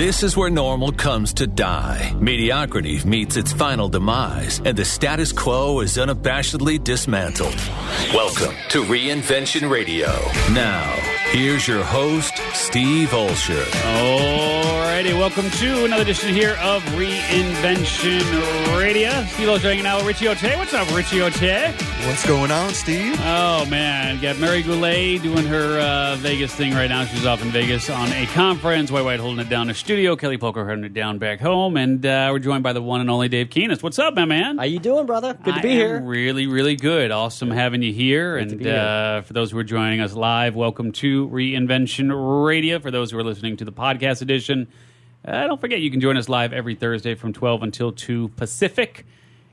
This is where normal comes to die. Mediocrity meets its final demise, and the status quo is unabashedly dismantled. Welcome to Reinvention Radio. Now, here's your host, Steve Olsher. Alrighty, welcome to another edition here of Reinvention Radio. Steve Olsher hanging out with Richie Ote. What's up, Richie Ote? What's going on, Steve? Oh man, got Mary Goulet doing her uh, Vegas thing right now. She's off in Vegas on a conference. White White holding it down in the studio. Kelly Poker holding it down back home, and uh, we're joined by the one and only Dave Kehnast. What's up, my man? How you doing, brother? Good to I be am here. Really, really good. Awesome having you here. Good to and be here. Uh, for those who are joining us live, welcome to Reinvention Radio. For those who are listening to the podcast edition, uh, don't forget you can join us live every Thursday from 12 until 2 Pacific.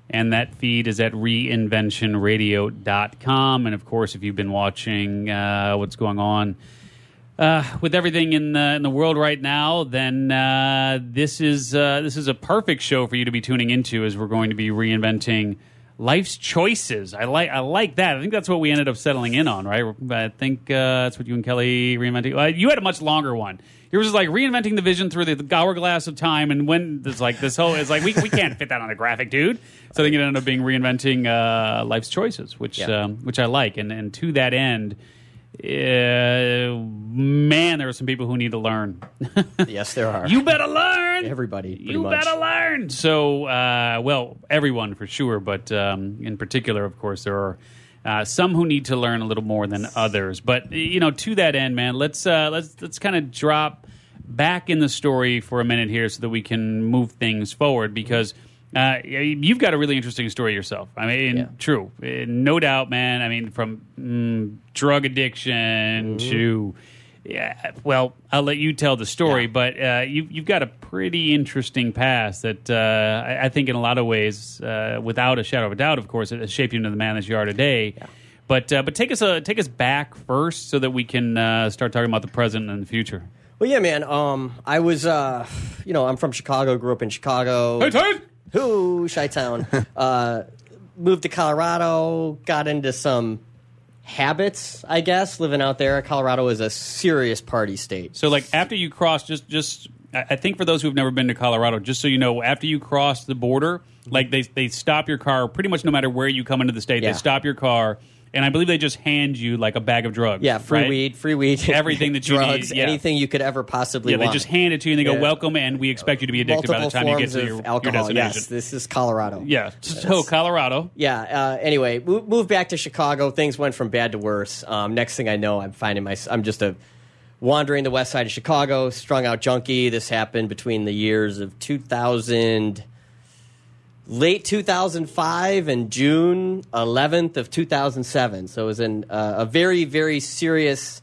And that feed is at reinventionradio.com. And of course, if you've been watching uh, what's going on uh, with everything in the, in the world right now, then uh, this is uh, this is a perfect show for you to be tuning into as we're going to be reinventing life's choices. I like I like that. I think that's what we ended up settling in on, right? I think uh, that's what you and Kelly reinventing. Uh, you had a much longer one. Yours was just like reinventing the vision through the hourglass of time, and when it's like this whole it's like we we can't fit that on a graphic, dude. So I think it ended up being reinventing uh, life's choices, which Yeah. um, which I like, and and to that end. Uh, man, there are some people who need to learn. Yes, there are. you better learn. Everybody, you much. better learn. So, uh, well, everyone for sure, but um, in particular, of course, there are uh, some who need to learn a little more than others. But you know, to that end, man, let's uh, let's let's kind of drop back in the story for a minute here, so that we can move things forward because. Uh, you've got a really interesting story yourself. I mean, Yeah. true, Uh, no doubt, man. I mean, from mm, drug addiction Mm-hmm. to yeah, well, I'll let you tell the story, Yeah. but uh, you, you've got a pretty interesting past that uh, I, I think, in a lot of ways, uh, without a shadow of a doubt, of course, it has shaped you into the man that you are today. But uh, but take us uh, take us back first, so that we can uh, start talking about the present and the future. Well, yeah, man. Um, I was, uh, you know, I'm from Chicago. Grew up in Chicago. Who, Chi Town. uh, moved to Colorado. Got into some habits, I guess, living out there. Colorado is a serious party state. So, like after you cross, just just I I think for those who have never been to Colorado, just so you know, after you cross the border, like they they stop your car pretty much no matter where you come into the state. Yeah. They stop your car, and I believe they just hand you like a bag of drugs. Yeah, free right? weed, free weed, Everything that you drugs, need, yeah. anything you could ever possibly Yeah, they just hand it to you and they go, Yeah. "Welcome," and we expect you to be addicted Multiple by the time you get to your, your alcohol. destination. Yes, this is Colorado. Yeah. So Colorado. Yeah. Uh, anyway, mo- moved back to Chicago. Things went from bad to worse. Um, next thing I know, I'm finding my I'm just a wandering the west side of Chicago, strung out junkie. This happened between the years of 2000, late 2005 and June 11th of 2007. So it was in uh, a very very serious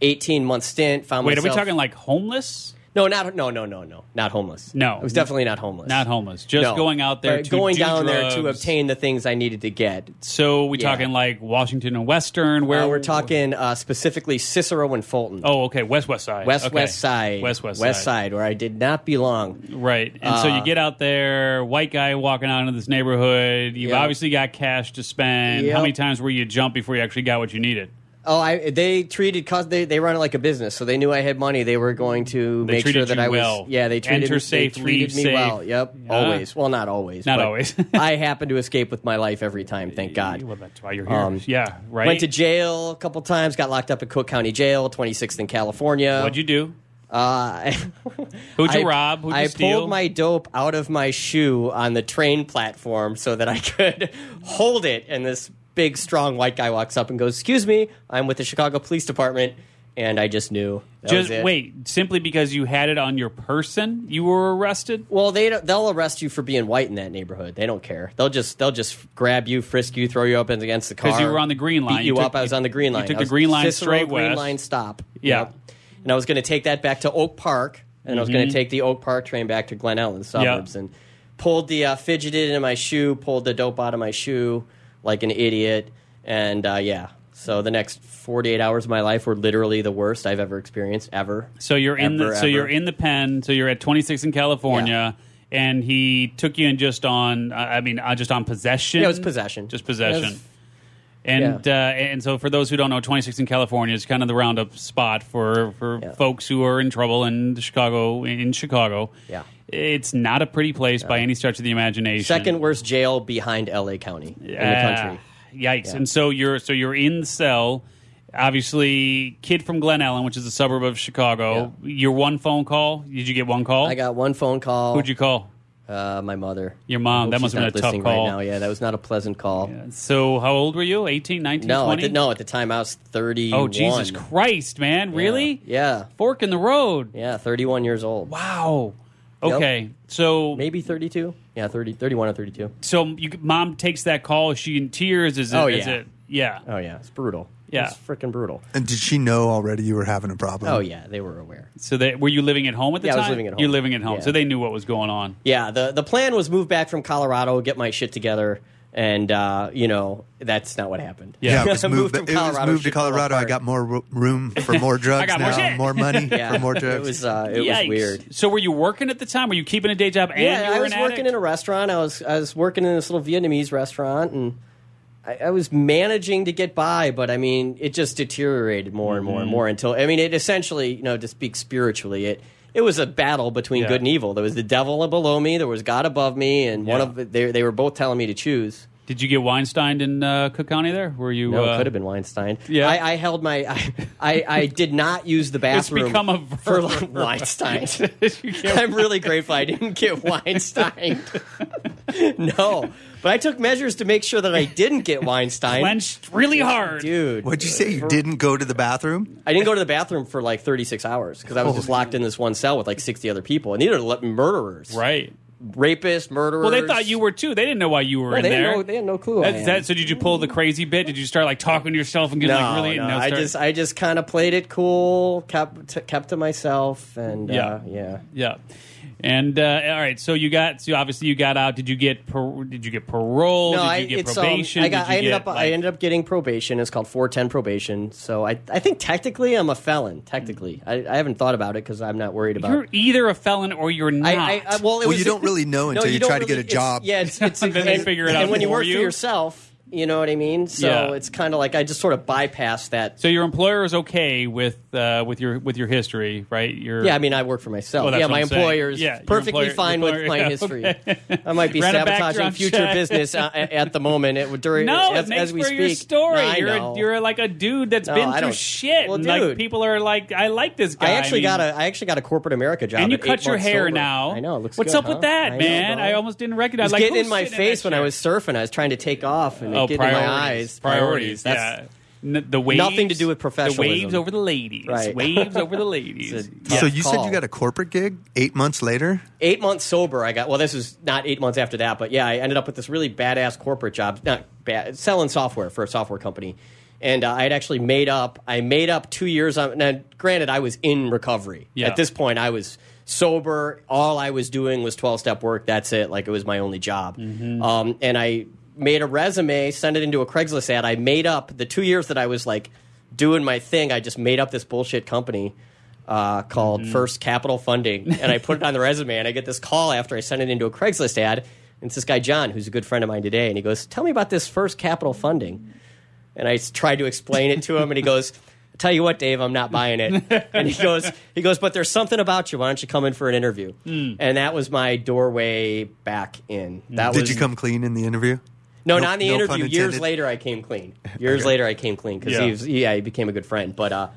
18 month stint. Found Wait, are we talking like homeless? No, not no no no no not homeless. No. I was definitely not homeless. Not homeless. Just No. going out there to going do down there to obtain the things I needed to get. So we Yeah. talking like Washington and Western? Where Uh, we're talking uh, specifically Cicero and Fulton. Oh, okay, West West Side. West Okay. West Side. West West West Side. Where I did not belong. Right. And so you Uh, get out there, white guy walking out into this neighborhood. You've Yep. obviously got cash to spend. How many times were you jumped before you actually got what you needed? Oh, I they treated cause they, they run it like a business, so they knew I had money. They were going to They make sure treated that you I was well. yeah. They treated Enter me, safe, they treated leave me safe. well. Yep, always. Well, not always. Not but always. I happen to escape with my life every time. Thank God. Well, that's why you're here. Um, yeah, right. Went to jail a couple times. Got locked up at Cook County Jail, 26th in California. What'd you do? Uh, Who'd you I- rob? Who'd you I steal? pulled my dope out of my shoe on the train platform so that I could hold it. And this big, strong white guy walks up and goes, "Excuse me, I'm with the Chicago Police Department." And I just knew. Just wait. Simply because you had it on your person, you were arrested. Well, they don't- they'll arrest you for being white in that neighborhood. They don't care. They'll just they'll just grab you, frisk you, throw you up against the car. Because you were on the green line. Beat You you, took- up. I was on the green line. took I the was green line Cicero straight green west. line stop. Yeah. Yep. And I was going to take that back to Oak Park, and I was going to take the Oak Park train back to Glen Ellyn suburbs, and pulled the uh, fidgeted into my shoe, pulled the dope out of my shoe like an idiot, and uh, yeah. So the next 48 hours of my life were literally the worst I've ever experienced ever. So you're in the Ever, so you're in the pen. So you're at 26 in California, and he took you in just on. I mean, uh, just on possession. Yeah, it was possession. Just possession. And Yeah. uh, and so for those who don't know, 26 in California is kind of the roundup spot for for Yeah. folks who are in trouble in Chicago. In Chicago, Yeah. It's not a pretty place by any stretch of the imagination. Second worst jail behind L.A. County in the country. Yikes! Yeah. And so you're so you're in the cell. Obviously, kid from Glen Ellyn, which is a suburb of Chicago. Your one phone call. Did you get one call? I got one phone call. Who'd you call? Uh, my mother. Your mom. That must have been a tough call. Right now. Yeah, that was not a pleasant call. So how old were you? 18, 19, No, at 20? the, no, at the time I was 31. Oh Jesus Christ, man! Really? Yeah. Fork in the road. Yeah, 31 years old. Wow. Yep. Okay. So Maybe 32? Yeah, 30, 31 or 32. so you, mom takes that call. Is she in tears? Is it? Oh, is yeah. it- yeah. Oh, yeah, it's brutal. Yeah. It's freaking brutal. And did she know already you were having a problem? Oh, yeah, they were aware. So they, were you living at home at the Yeah, I time? was living at home. You're living at home, Yeah. so they knew what was going on. Yeah, the, the plan was move back from Colorado, get my shit together, and, uh, you know, that's not what happened. Yeah, it was I moved, from it was moved to Colorado. I got more ro- room for more drugs got more now, shit. more money yeah, for more drugs. It was, uh, it Yikes. was weird. So were you working at the time? Were you keeping a day job and yeah, you were I was an working addict? in a restaurant. I was I was working in this little Vietnamese restaurant, and I, I was managing to get by. But I mean, it just deteriorated more and Mm-hmm. more and more until I mean, it essentially, you know, to speak spiritually, it it was a battle between Yeah. good and evil. There was the devil below me, there was God above me, and one of the- they they were both telling me to choose. Did you get Weinstein in uh, Cook County? There were you? No, uh, it could have been Weinstein. Yeah. I, I held my. I, I, I did not use the bathroom It's become a for verb. Weinstein. I'm really grateful I didn't get Weinstein. no, but I took measures to make sure that I didn't get Weinstein. clenched really hard. Dude, What'd you say? You didn't go to the bathroom? I didn't go to the bathroom for like 36 hours because I was just locked in this one cell with like 60 other people, and these are murderers, Right. Rapists, murderers. Well, they thought you were too. They didn't know why you were No, in they, had there. no, they had no clue. I that- so did you pull the crazy bit? Did you start like talking to yourself and get no, like really? no, no, I just I just kind of played it cool, kept t- kept to myself, and Yeah. uh, yeah. yeah. And uh, all right, so you got so obviously you got out. Did you get par- did you get parole? No, did I, you get it's, um. I got. You I ended get, up. I ended up getting probation. It's called 410 probation. So I, I think technically I'm a felon. Technically, I, I haven't thought about it because I'm not worried about. You're either a felon or you're not. I, I, I, well, it Well, was, you don't really know No, until you don't try to get a it's- job. Yeah, it's, it's Then they and- figure it out And when you for work you. for yourself, you know what I mean. So Yeah. it's kind of like I just sort of bypass that. so your employer is okay with uh, with your with your history, right? Your Yeah, I mean, I work for myself. Well, yeah, my employer is Yeah, perfectly employer- fine employer- with my yeah, history. okay. I might be sabotaging future check. business uh, at, the moment. It during No, as, it makes as we for speak. your story. No, you're. A, you're like a dude that's No, been I through shit. Well, and like people are like, I like this guy. I actually mean, got a I actually got a corporate America job. And you cut your hair sober. now. I know. It looks What's good, up with that, man? I almost didn't It recognize. was like, getting in my face when I was surfing. I was trying to take off and Oh, it getting in priorities. my eyes. Priorities. That's yeah. N- the waves. Nothing to do with The professionalism. waves over the ladies. Right. Waves over the ladies. A- Yeah. So Yeah, you said you got a corporate gig eight months later? eight months sober. I got well. This was not eight months after that, but yeah, I ended up with this really badass corporate job. Not bad, selling software for a software company. And uh, I had actually made up. I made up two years on. Now, granted, I was in recovery Yeah. at this point. I was sober. All I was doing was twelve step work. That's it. Like it was my only job. Mm-hmm. Um, and I made a resume, sent it into a Craigslist ad. I made up the two years that I was like doing my thing. I just made up this bullshit company uh, called Mm-hmm. First Capital Funding, and I put it on the resume. And I get this call after I sent it into a Craigslist ad. And it's this guy John, who's a good friend of mine today, and he goes, "Tell me about this First Capital Funding." And I tried to explain it to him, and he goes, "Tell you what, Dave, I'm not buying it." And he goes, "He goes, but there's something about you. Why don't you come in for an interview?" Hmm. And that was my doorway back in. That Did was you come clean in the interview? No, No- not in the no interview. Years later, I came clean. Years Okay. later, I came clean because Yeah. he was, yeah, he became a good friend. But uh,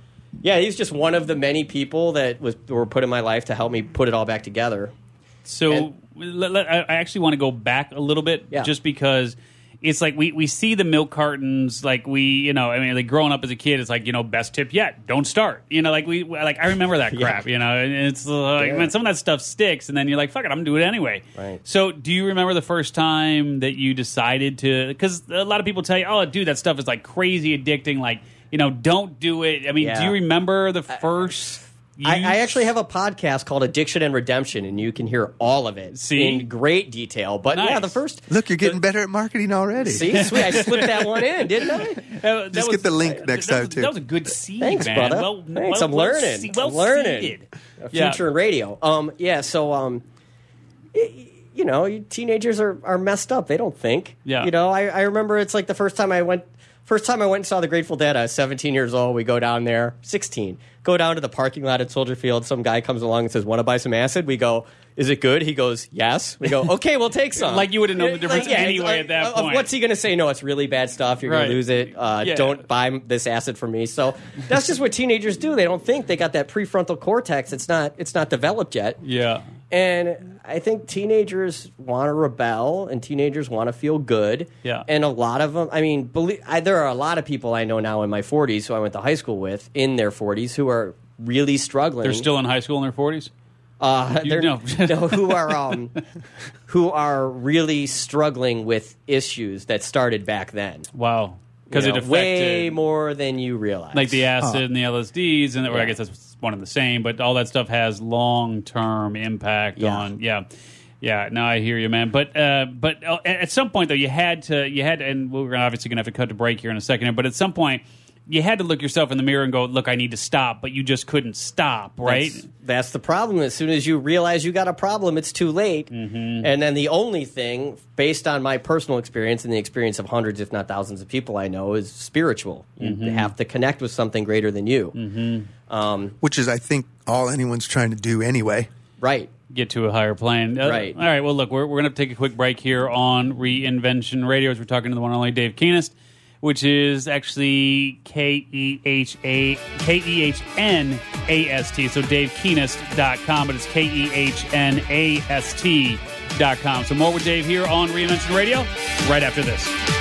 yeah, he's just one of the many people that was were put in my life to help me put it all back together. So And- let- let- I I actually want to go back a little bit, Yeah. just because it's like we, we see the milk cartons, like we, you know, I mean, like growing up as a kid, it's like you know, best tip yet, don't start. You know, like we, like I remember that crap. You know, and it's like Yeah. man, some of that stuff sticks, and then you're like, fuck it, I'm gonna do it anyway. Right. So, do you remember the first time that you decided to? Because a lot of people tell you, oh, dude, that stuff is like crazy addicting. Like, you know, don't do it. I mean, do you remember the first? I, use? I actually have a podcast called Addiction and Redemption, and you can hear all of it See? in great detail. But yeah, the first Look, you're getting better at marketing already. see, sweet, I slipped that one in, didn't I? That- that Just was- get the link next that time, was- too. That was a good seed, Thanks, man. brother. Well, Thanks, well- I'm well learning. se- I'm well learning. seeded. Yeah. future in radio. Um, yeah. So, um, y- you know, teenagers are, are messed up. They don't think. Yeah. You know, I, I remember it's like the first time I went First time I went and saw the Grateful Dead, I was 17 years old. We go down there, 16. Go down to the parking lot at Soldier Field. Some guy comes along and says, "Want to buy some acid?" We go, "Is it good?" He goes, "Yes." We go, "Okay, we'll take some." Like you would've known the difference yeah, anyway uh, at that uh, point. What's he going to say? No, it's really bad stuff. You're Right. going to lose it. Uh, Yeah. Don't buy this acid from me. So that's just what teenagers do. They don't think they got that prefrontal cortex. It's not. It's not developed yet. Yeah. And I think teenagers want to rebel and teenagers want to feel good. Yeah. And a lot of them, I mean, believe, I, there are a lot of people I know now in my 40s who I went to high school with in their 40s who are really struggling. They're still in high school in their 40s? uh, You- they're, no. no, who are um, who are really struggling with issues that started back then. Wow. Because You it affected way more than you realize. like the acid and the LSDs, and or I guess that's one and the same, but all that stuff has long term impact Yeah. on yeah. Yeah, no, I hear you, man. But uh, but uh, at some point though, you had to you had, to, and we're obviously gonna have to cut to break here in a second. But at some point, you had to look yourself in the mirror and go, "Look, I need to stop," but you just couldn't stop, right? That's, that's the problem. As soon as you realize you got a problem, it's too late. Mm-hmm. And then the only thing, based on my personal experience and the experience of hundreds, if not thousands, of people I know, is spiritual. You Mm-hmm. have to connect with something greater than you. Um, which is, I think, all anyone's trying to do anyway. right. get to a higher plane. Uh, Right. All right. Well, look, we're, we're going to take a quick break here on Reinvention Radio as we're talking to the one and only Dave Kehnast, which is actually K E H A K E H N A S T. So DaveKehnast.com, but it's K E H N A S T.com. So more with Dave here on Reinvention Radio right after this.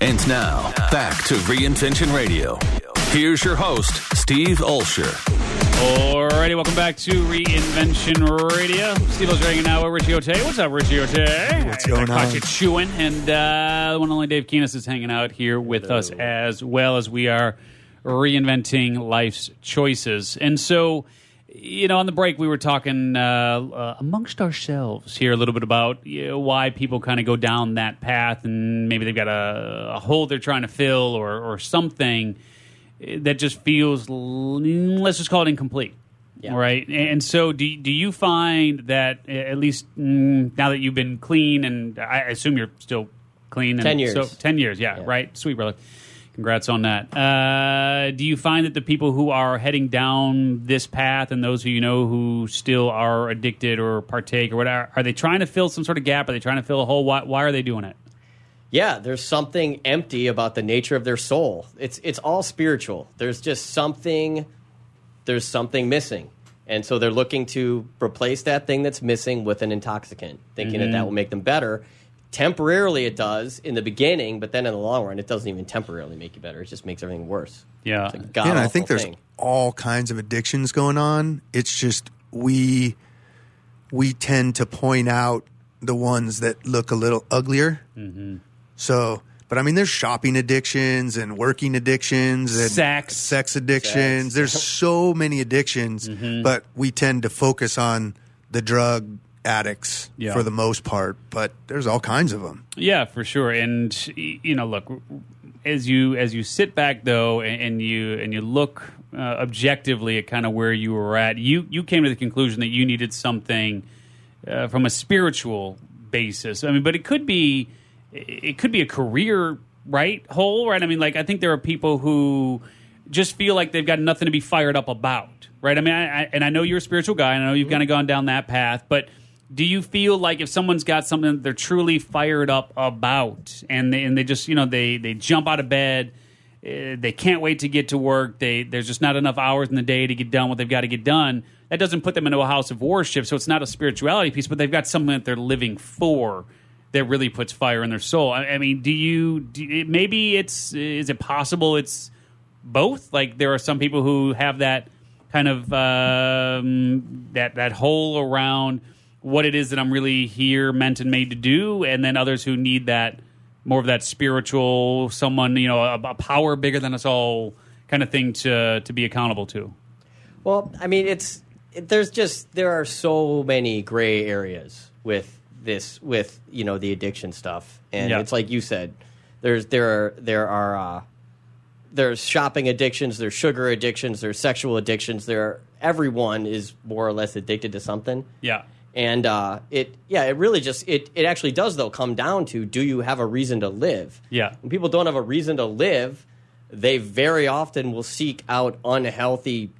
And now, back to Reinvention Radio. Here's your host, Steve Olsher. Alrighty, welcome back to Reinvention Radio. Steve was hanging out with Richie Ote. What's up, Richie Ote? What's going I caught on? you chewing, and uh, the one and only Dave Kehnast is hanging out here with us as well as we are reinventing life's choices. And so, you know, on the break we were talking uh, uh, amongst ourselves here a little bit about you know, why people kind of go down that path, and maybe they've got a, a hole they're trying to fill or, or something that just feels let's just call it incomplete Yeah. right and so do, do you find that at least mm, now that you've been clean and i assume you're still clean and 10 years. so 10 years yeah, Yeah. right sweet brother congrats on that uh, do you find that the people who are heading down this path and those who you know who still are addicted or partake or whatever are they trying to fill some sort of gap are they trying to fill a hole why, why are they doing it Yeah, there's something empty about the nature of their soul. It's it's all spiritual. There's just something there's something missing. And so they're looking to replace that thing that's missing with an intoxicant, thinking that that will make them better. Temporarily it does in the beginning, but then in the long run it doesn't even temporarily make you better. It just makes everything worse. yeah It's a Yeah, and I think there's thing. all kinds of addictions going on. It's just we we tend to point out the ones that look a little uglier. Mm-hmm. So, but I mean, there's shopping addictions and working addictions and Sex. sex addictions. Sex. There's so many addictions, Mm-hmm. but we tend to focus on the drug addicts Yeah. for the most part. But there's all kinds of them. Yeah, for sure. And you know, look, as you as you sit back though, and, and you and you look uh, objectively at kind of where you were at, you you came to the conclusion that you needed something uh, from a spiritual basis. I mean, but it could be it could be a career right hole, right? I mean, like I think there are people who just feel like they've got nothing to be fired up about, right? I mean, I, I, and I know you're a spiritual guy, and I know you've kind of gone down that path, but do you feel like if someone's got something that they're truly fired up about, and they, and they just you know they they jump out of bed, uh, they can't wait to get to work, they there's just not enough hours in the day to get done what they've got to get done. That doesn't put them into a house of worship, so it's not a spirituality piece, but they've got something that they're living for that really puts fire in their soul. I, I mean, do you, do maybe it's is it possible it's both? Like there are some people who have that kind of um, that that hole around what it is that I'm really here meant and made to do, and then others who need that more of that spiritual someone you know a, a power bigger than us all kind of thing to to be accountable to. Well, I mean, it's it, there's just there are so many gray areas with this with you know the addiction stuff, and Yeah. it's like you said, there's there are there are uh, there's shopping addictions, there's sugar addictions, there's sexual addictions. There are, everyone is more or less addicted to something. Yeah. And uh, it, yeah, it really just it it actually does though come down to do you have a reason to live? Yeah. When people don't have a reason to live, they very often will seek out unhealthy,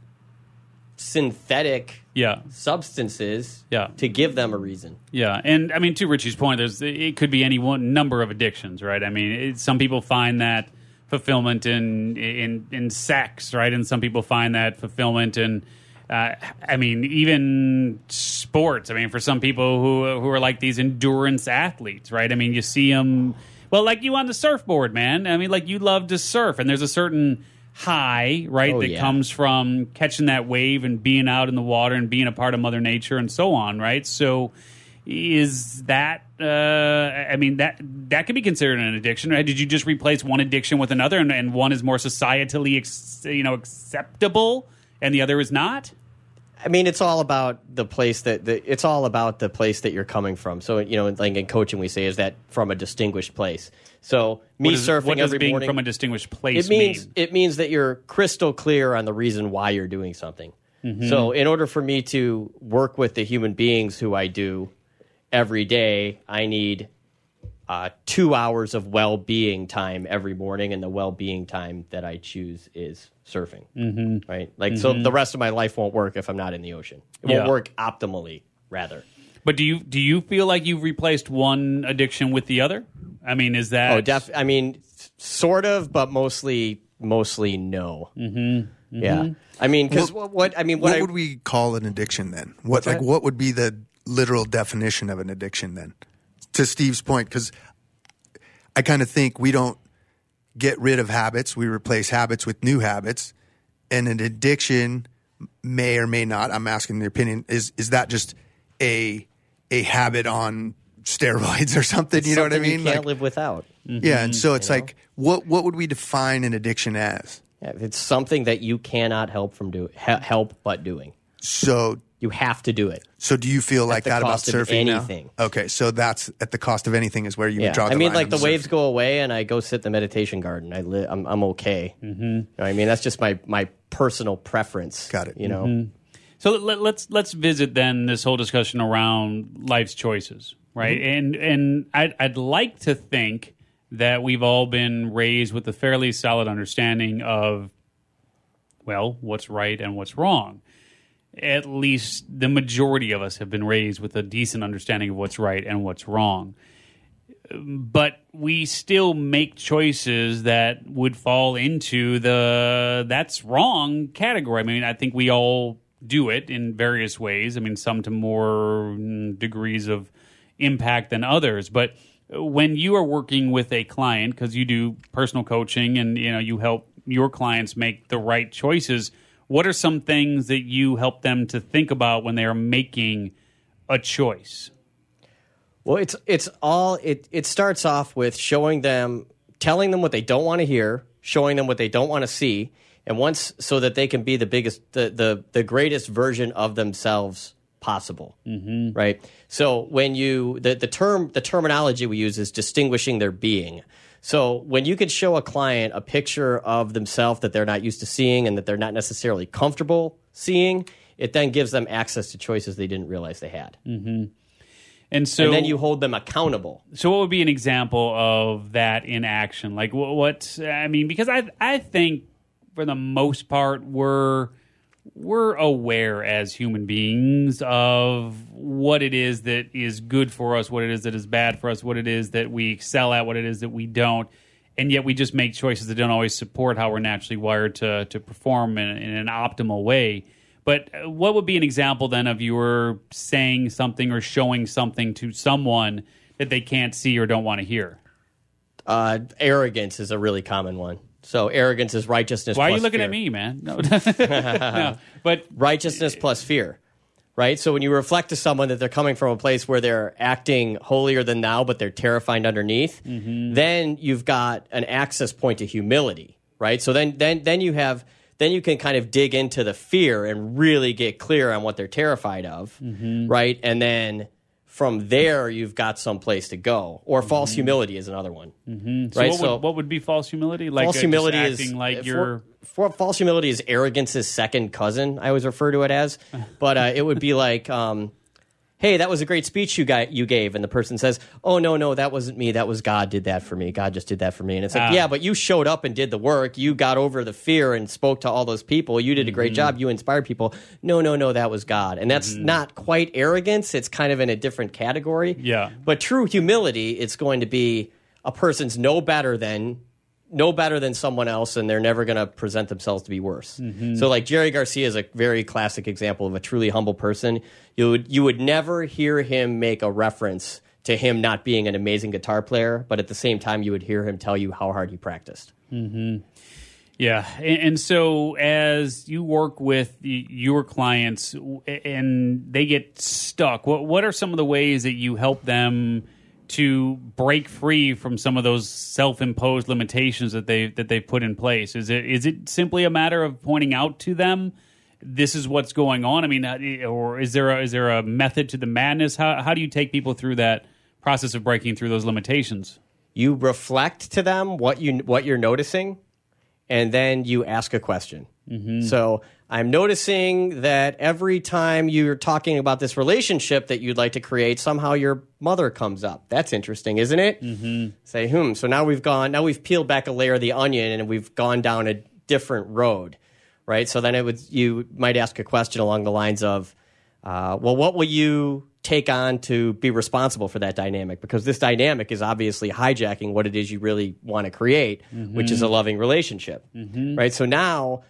synthetic Yeah. substances Yeah. to give them a reason. Yeah, and I mean to Richie's point, there's it could be any one number of addictions, right? I mean, it, some people find that fulfillment in in in sex, right? And some people find that fulfillment in uh, I mean, even sports. I mean, for some people who who are like these endurance athletes, right? I mean, you see them. Well, like you on the surfboard, man. I mean, like you love to surf, and there's a certain high, right, Oh, that yeah. comes from catching that wave and being out in the water and being a part of Mother Nature and so on, right? So, is that? Uh, I mean that that could be considered an addiction, right? Did you just replace one addiction with another, and, and one is more societally, ex, you know, acceptable, and the other is not? I mean, it's all about the place that the, it's all about the place that you're coming from. So you know, like in coaching, we say is that from a distinguished place. So me What is- surfing what does every being morning from a distinguished place it means mean? it means that you're crystal clear on the reason why you're doing something. Mm-hmm. So in order for me to work with the human beings who I do every day, I need uh, two hours of well-being time every morning, and the well-being time that I choose is surfing. Mm-hmm. Right, like so the rest of my life won't work if I'm not in the ocean. It won't work optimally, rather. But do you do you feel like you've replaced one addiction with the other? I mean, is that Oh, def. I mean, sort of, but mostly, mostly no. Mm-hmm. Yeah. I mean, because what, what? I mean, what, What I, would we call an addiction then? What like what would be the literal definition of an addiction then? To Steve's point, because I kind of think we don't get rid of habits; we replace habits with new habits, and an addiction may or may not. I'm asking the opinion. Is is that just a a habit on steroids or something? You know what I mean? You can't Like- live without. Mm-hmm. yeah, and so it's like, what what would we define an addiction as? Yeah, It's something that you cannot help from do he- help but doing. So You have to do it. So do you feel like that about cost of surfing now? anything. Okay, so that's at the cost of anything is where you Yeah. would draw the I mean, line like on the waves go away, and I go sit in the meditation garden. I li- I'm I'm okay. Mm-hmm. You know what I mean, that's just my my personal preference. Got it. You know. Mm-hmm. So let, let's let's visit then this whole discussion around life's choices, right? And and I'd, I'd like to think that we've all been raised with a fairly solid understanding of well, what's right and what's wrong. At least the majority of us have been raised with a decent understanding of what's right and what's wrong. But we still make choices that would fall into the that's wrong category. I mean, I think we all do it in various ways. I mean, some to more mm, degrees of impact than others. But when you are working with a client, because you do personal coaching and you know you help your clients make the right choices, what are some things that you help them to think about when they are making a choice? Well, it's it's all it it starts off with showing them telling them what they don't want to hear, showing them what they don't want to see, and once so that they can be the biggest the the, the greatest version of themselves possible. Mm-hmm. Right? So when you the the term the terminology we use is distinguishing their being. So when you can show a client a picture of themselves that they're not used to seeing and that they're not necessarily comfortable seeing, it then gives them access to choices they didn't realize they had. Mm-hmm. And so, and then you hold them accountable. So, what would be an example of that in action? Like, what? what I mean, because I, I think for the most part, we're we're aware as human beings of what it is that is good for us, what it is that is bad for us, what it is that we excel at, what it is that we don't, and yet we just make choices that don't always support how we're naturally wired to to perform in, in an optimal way. But uh, what would be an example then of you were saying something or showing something to someone that they can't see or don't want to hear? Uh, arrogance is a really common one. So arrogance is righteousness. Why are you looking fear. at me, man? No. no. But righteousness plus fear, right? So when you reflect to someone that they're coming from a place where they're acting holier than thou, but they're terrified underneath, Mm-hmm. then you've got an access point to humility, right? So then, then, then you have, then you can kind of dig into the fear and really get clear on what they're terrified of, Mm-hmm. right? And then from there, you've got some place to go. Or false humility is another one, Mm-hmm. so right? what, would, what would be false humility? Like false uh, humility is like for, false humility is arrogance's second cousin. I always refer to it as, but uh, it would be like, um, "Hey, that was a great speech you got you gave," and the person says, "Oh no, no, that wasn't me. That was God did that for me. God just did that for me." And it's like, Ah. "Yeah, but you showed up and did the work. You got over the fear and spoke to all those people. You did a Mm-hmm. great job. You inspired people." No, no, no, that was God, and that's not quite arrogance. It's kind of in a different category. Yeah. But true humility, it's going to be a person's no better than no better than someone else and they're never going to present themselves to be worse. Mm-hmm. So like Jerry Garcia is a very classic example of a truly humble person. You would you would never hear him make a reference to him not being an amazing guitar player, but at the same time you would hear him tell you how hard he practiced. Yeah, and, and so as you work with your clients and they get stuck, what what are some of the ways that you help them to break free from some of those self-imposed limitations that they that they've put in place? Is it is it simply a matter of pointing out to them this is what's going on? I mean, uh, or is there a, is there a method to the madness? How how do you take people through that process of breaking through those limitations? You reflect to them what you what you're noticing and then you ask a question. So I'm noticing that every time you're talking about this relationship that you'd like to create, somehow your mother comes up. That's interesting, isn't it? Mm-hmm. Say, hmm. So now we've gone, now we've peeled back a layer of the onion and we've gone down a different road, right? So then it would, you might ask a question along the lines of, uh, well, what will you take on to be responsible for that dynamic? Because this dynamic is obviously hijacking what it is you really want to create, which is a loving relationship, right? So now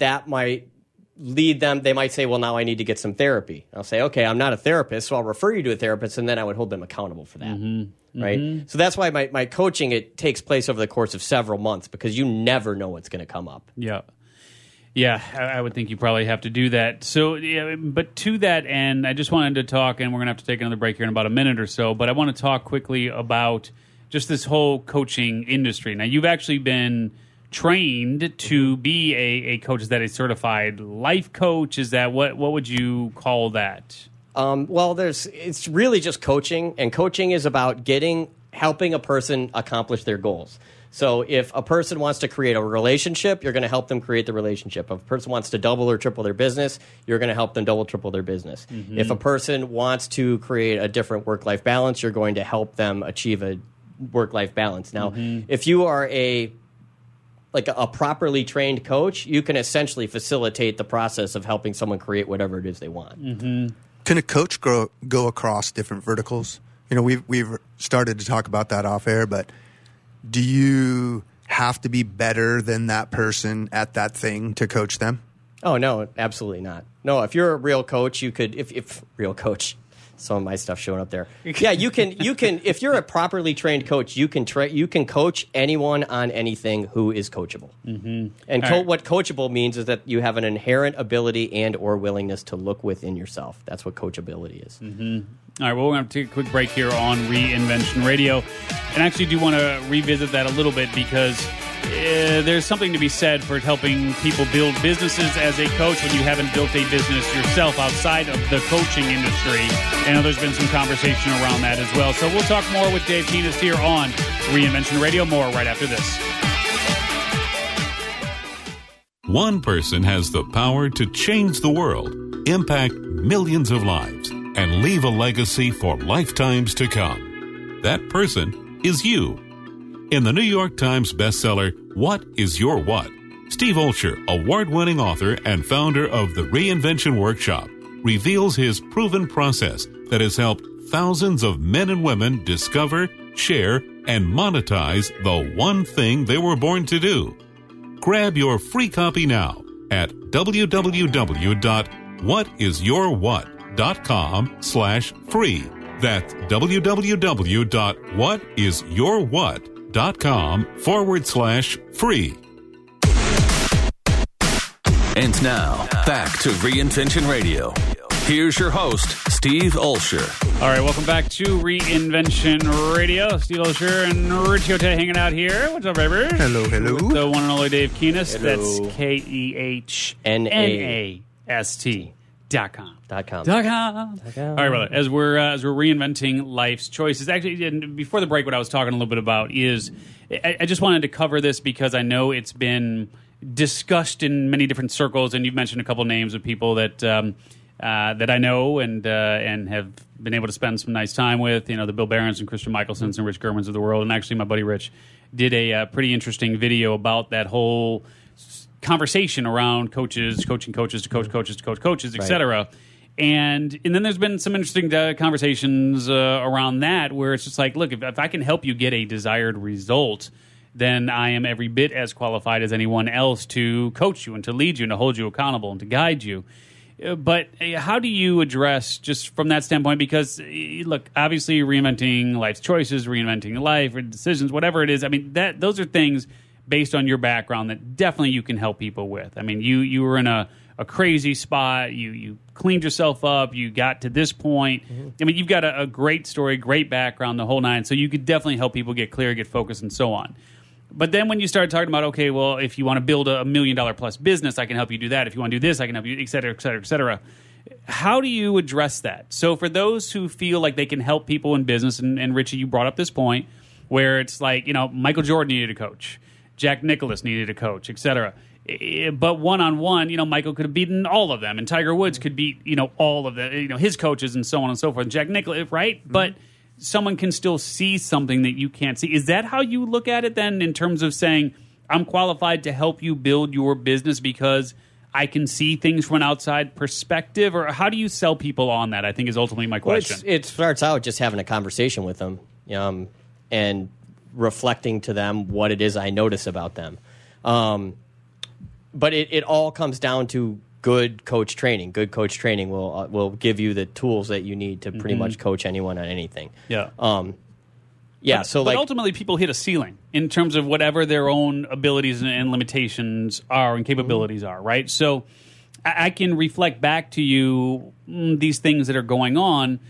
that might lead them. They might say, "Well, now I need to get some therapy." I'll say, "Okay, I'm not a therapist, so I'll refer you to a therapist," and then I would hold them accountable for that, mm-hmm. Mm-hmm. right? So that's why my my coaching it takes place over the course of several months because you never know what's going to come up. Yeah. Yeah, I, I would think you probably have to do that. So, yeah, but to that end, I just wanted to talk, and we're going to have to take another break here in about a minute or so. But I want to talk quickly about just this whole coaching industry. Now, you've actually been trained to be a, a coach. Is that a certified life coach? Is that what? What would you call that? Um, well, there's it's really just coaching, and coaching is about getting helping a person accomplish their goals. So if a person wants to create a relationship, you're going to help them create the relationship. If a person wants to double or triple their business, you're going to help them double triple their business. If a person wants to create a different work life balance, you're going to help them achieve a work life balance. Now, if you are a like a, properly trained coach, you can essentially facilitate the process of helping someone create whatever it is they want. Mm-hmm. Can a coach grow, go across different verticals? You know, we've we've started to talk about that off air, but do you have to be better than that person at that thing to coach them? Oh no, absolutely not. No, if you're a real coach, you could if if real coach. Some of my stuff showing up there. Yeah, you can you can if you're a properly trained coach, you can tra- you can coach anyone on anything who is coachable. Mm-hmm. And co- right. what coachable means is that you have an inherent ability and or willingness to look within yourself. That's what coachability is. All right, well, we're going to take a quick break here on Reinvention Radio. And actually, do want to revisit that a little bit because uh, there's something to be said for helping people build businesses as a coach when you haven't built a business yourself outside of the coaching industry. Know there's been some conversation around that as well. So we'll talk more with Dave Kehnast here on Reinvention Radio. More right after this. One person has the power to change the world, impact millions of lives. And leave a legacy for lifetimes to come. That person is you. In the New York Times bestseller, What is Your What? Steve Olsher, award winning author and founder of the Reinvention Workshop, reveals his proven process that has helped thousands of men and women discover, share, and monetize the one thing they were born to do. Grab your free copy now at www.whatisyourwhat.com slash free. That's www.whatisyourwhat.com forward slash free. And now, back to Reinvention Radio. Here's your host, Steve Olsher. All right, welcome back to Reinvention Radio. Steve Olsher and Richie Ote hanging out here. What's up, baby? Hello, hello. With the one and only Dave Kehnast. Hello. That's K E H N N-A. A S T dot com. Dot com. Dot com. All right, brother. As we're uh, as we're reinventing life's choices, actually, and before the break, what I was talking a little bit about is I, I just wanted to cover this because I know it's been discussed in many different circles, and you've mentioned a couple names of people that um, uh, that I know and uh, and have been able to spend some nice time with. You know, the Bill Barens and Christian Mickelsens and Rich Germans of the world, and actually, my buddy Rich did a uh, pretty interesting video about that whole conversation around coaches, coaching coaches to coach coaches to coach coaches, et cetera. And and then there's been some interesting uh, conversations uh, around that where it's just like, look, if, if I can help you get a desired result, then I am every bit as qualified as anyone else to coach you and to lead you and to hold you accountable and to guide you. Uh, But uh, how do you address just from that standpoint? Because uh, look, obviously, reinventing life's choices, reinventing life or decisions, whatever it is. I mean, that those are things based on your background that definitely you can help people with. I mean, you you were in a, a crazy spot. You you cleaned yourself up. You got to this point. Mm-hmm. I mean, you've got a, a great story, great background, the whole nine. So you could definitely help people get clear, get focused, and so on. But then when you start talking about, okay, well, if you want to build a million dollar plus business, I can help you do that. If you want to do this, I can help you, et cetera, et cetera, et cetera. How do you address that? So for those who feel like they can help people in business, and, and Richie, you brought up this point where it's like, you know, Michael Jordan needed a coach, Jack Nicklaus needed a coach, etc. But one on one, you know, Michael could have beaten all of them, and Tiger Woods could beat, you know, all of the, you know, his coaches and so on and so forth. Jack Nicklaus, right? But someone can still see something that you can't see. Is that how you look at it then, in terms of saying, I'm qualified to help you build your business because I can see things from an outside perspective? Or how do you sell people on that? I think is ultimately my question. it's, it starts out just having a conversation with them um, and reflecting to them what it is I notice about them. Um, but it, it all comes down to good coach training. Good coach training will uh, will give you the tools that you need to pretty much coach anyone on anything. Mm-hmm. yeah. Um, yeah. so but like ultimately, people hit a ceiling in terms of whatever their own abilities and, and limitations are and capabilities are, right? So I, I can reflect back to you mm, these things that are going on,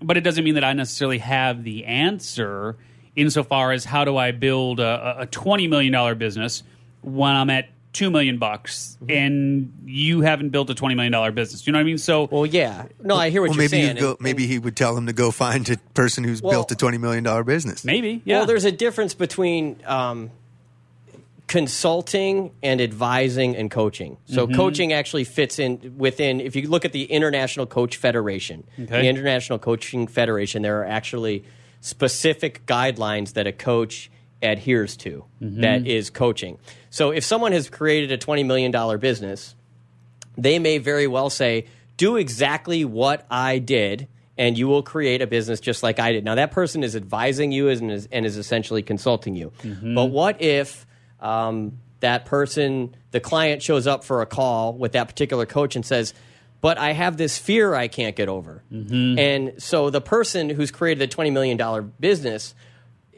but it doesn't mean that I necessarily have the answer insofar as how do I build a, a $20 million business when I'm at two million bucks and you haven't built a $20 million business. You know what I mean? So well, yeah. No, I hear what well, you're maybe saying. he'd go, and- maybe he would tell him to go find a person who's Well- built a twenty million dollar business. maybe, yeah. Well, there's a difference between um, consulting and advising and coaching. So Mm-hmm. coaching actually fits in within. If you look at the International Coach Federation, Okay. the International Coaching Federation, there are actually specific guidelines that a coach adheres to Mm-hmm. that is coaching. So if someone has created a twenty million dollar business, they may very well say, do exactly what I did, and you will create a business just like I did. Now, that person is advising you and is, and is essentially consulting you. But what if um, that person, the client, shows up for a call with that particular coach and says, but I have this fear I can't get over. Mm-hmm. And so the person who's created a $20 million business,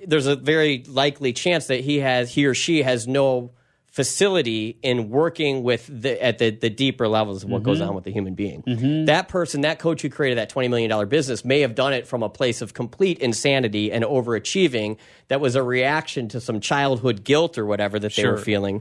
there's a very likely chance that he has he or she has no facility in working with the at the, the deeper levels of what goes mm-hmm. on with the human being. Mm-hmm. That person, that coach who created that $20 million business may have done it from a place of complete insanity and overachieving that was a reaction to some childhood guilt or whatever that they were feeling.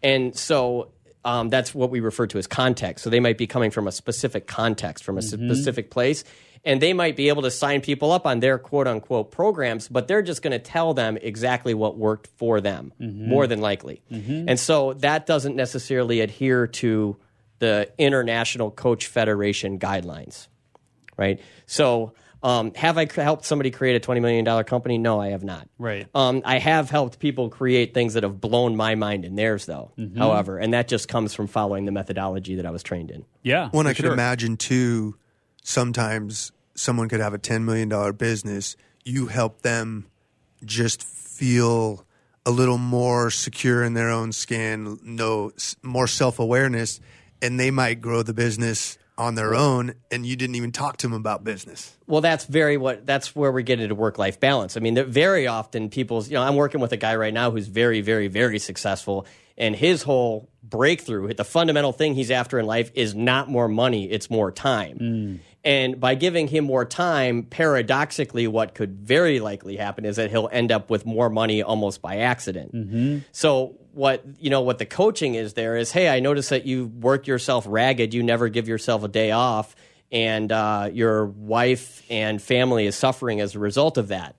And so um, that's what we refer to as context. So they might be coming from a specific context, from a mm-hmm. specific place, and they might be able to sign people up on their quote unquote programs, but they're just going to tell them exactly what worked for them, mm-hmm. more than likely. Mm-hmm. And so that doesn't necessarily adhere to the International Coach Federation guidelines. right? So, um, have I helped somebody create a twenty million dollar company? No, I have not. Right. Um, I have helped people create things that have blown my mind and theirs, though. Mm-hmm. However, and that just comes from following the methodology that I was trained in. Yeah. When I could sure. imagine too, sometimes someone could have a ten million dollar business. You help them just feel a little more secure in their own skin, know more self awareness, and they might grow the business on their own. And you didn't even talk to them about business. Well, that's very what that's where we get into work life balance. I mean, very often people's, you know, I'm working with a guy right now who's very, very, very successful, and his whole breakthrough, the fundamental thing he's after in life is not more money, it's more time. Mm. And by giving him more time, paradoxically, what could very likely happen is that he'll end up with more money almost by accident. So what you know what the coaching is there is, hey, I notice that you work yourself ragged. You never give yourself a day off, and uh, your wife and family is suffering as a result of that.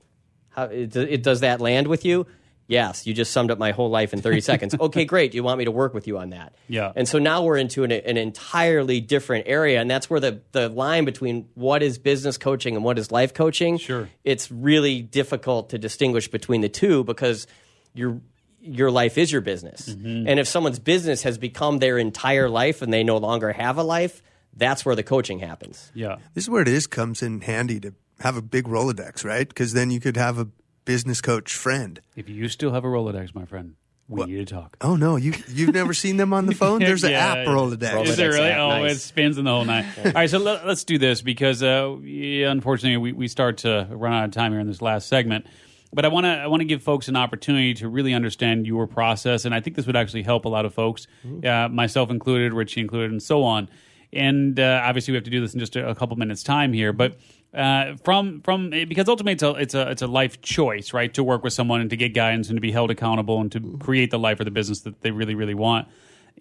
How it, it, does that land with you? Yes, you just summed up my whole life in 30 seconds. Okay, great. You want me to work with you on that? Yeah. And so now we're into an, an entirely different area, and that's where the the line between what is business coaching and what is life coaching. Sure. It's really difficult to distinguish between the two because your your life is your business, Mm-hmm. and if someone's business has become their entire life and they no longer have a life, that's where the coaching happens. Yeah. This is where it is comes in handy to have a big Rolodex, right? Because then you could have a business coach friend. If you still have a Rolodex, my friend, we need to talk. Oh no, you you've never seen them on the phone? There's an Yeah, app yeah. Rolodex. Is it Rolodex really? app, Oh, nice. it spins in the whole night. All right, so let, us do this because uh, we, unfortunately we, we start to run out of time here in this last segment. But I want to I want to give folks an opportunity to really understand your process, and I think this would actually help a lot of folks, uh, myself included, Richie included, and so on. And uh, obviously, we have to do this in just a, a couple minutes' time here, but. Uh, from from because ultimately it's a, it's a it's a life choice, right? To work with someone and to get guidance and to be held accountable and to create the life or the business that they really really want.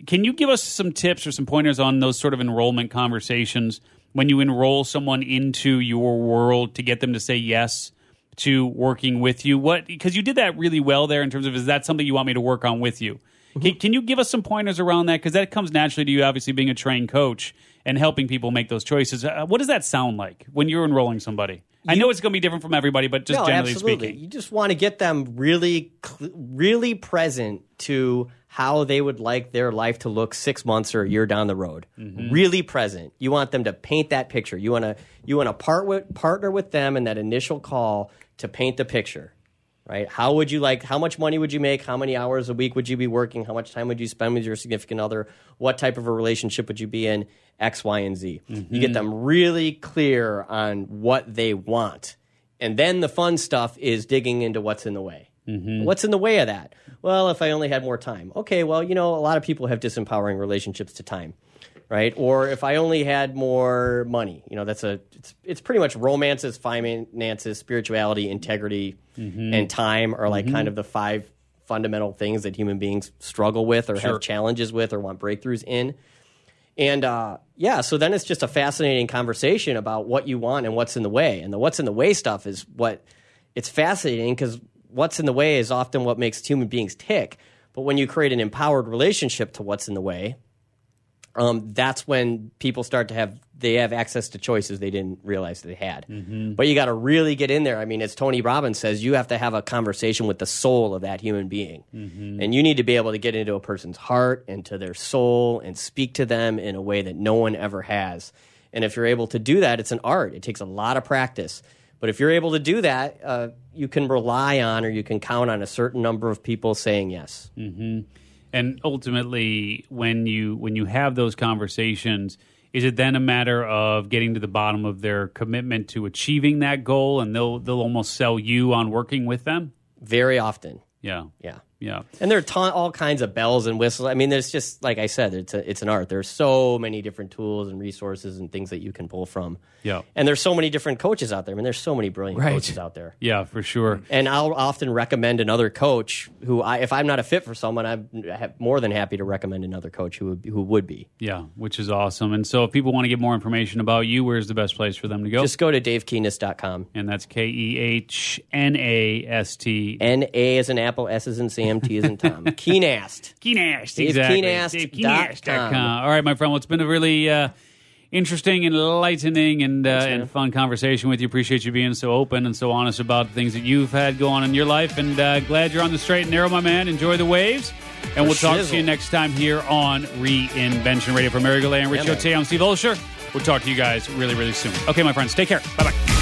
Can you give us some tips or some pointers on those sort of enrollment conversations when you enroll someone into your world to get them to say yes to working with you? What because you did that really well there in terms of is that something you want me to work on with you? Can, can you give us some pointers around that because that comes naturally to you, obviously being a trained coach and helping people make those choices. Uh, what does that sound like when you're enrolling somebody? I know it's going to be different from everybody, but just no, generally absolutely. speaking. You just want to get them really, really present to how they would like their life to look six months or a year down the road. Mm-hmm. Really present. You want them to paint that picture. You want to you want to part with, partner with them in that initial call to paint the picture. Right? How would you like? How much money would you make? How many hours a week would you be working? How much time would you spend with your significant other? What type of a relationship would you be in? X, Y, and Z. You get mm-hmm. them really clear on what they want. And then the fun stuff is digging into what's in the way. Mm-hmm. What's in the way of that? Well, if I only had more time. Okay, well, you know, a lot of people have disempowering relationships to time, right? Or if I only had more money, you know, that's a it's, it's pretty much romances, finances, spirituality, integrity, and time are like kind of the five fundamental things that human beings struggle with or Sure. have challenges with or want breakthroughs in. And uh, yeah, so then it's just a fascinating conversation about what you want and what's in the way. And the what's in the way stuff is what it's fascinating because what's in the way is often what makes human beings tick. But when you create an empowered relationship to what's in the way, um, that's when people start to have they have access to choices they didn't realize they had. But you got to really get in there. I mean, as Tony Robbins says, you have to have a conversation with the soul of that human being, and you need to be able to get into a person's heart and to their soul and speak to them in a way that no one ever has. And if you're able to do that, it's an art. It takes a lot of practice. But if you're able to do that, uh, you can rely on or you can count on a certain number of people saying yes. And ultimately when you when you have those conversations is it then a matter of getting to the bottom of their commitment to achieving that goal and they'll they'll almost sell you on working with them Very often. yeah Yeah. Yeah And there are ton, all kinds of bells and whistles. I mean, there's just like I said, it's a, it's an art. There's so many different tools and resources and things that you can pull from. Yeah. And there's so many different coaches out there. I mean, there's so many brilliant Right. coaches out there. yeah for sure And I'll often recommend another coach who, I, if I'm not a fit for someone, I'm more than happy to recommend another coach who would, who would be. yeah which is awesome and so if people want to get more information about you where's the best place for them to go Just go to davekehnast.com. and that's k-e-h-n-a-s-t N A is an apple, S is in Sam, Is in Tom. Kehnast. Kehnast, Dave exactly. Kehnast DaveKehnast.com. All right, my friend. Well, it's been a really uh, interesting, enlightening, and uh, and fun conversation with you. Appreciate you being so open and so honest about things that you've had go on in your life. And uh, glad you're on the straight and narrow, my man. Enjoy the waves. And we'll talk to you next time here on Reinvention Radio. For Mary Galay and Rich. Ote, I'm Steve Olsher. We'll talk to you guys really, really soon. Okay, my friends, take care. Bye bye.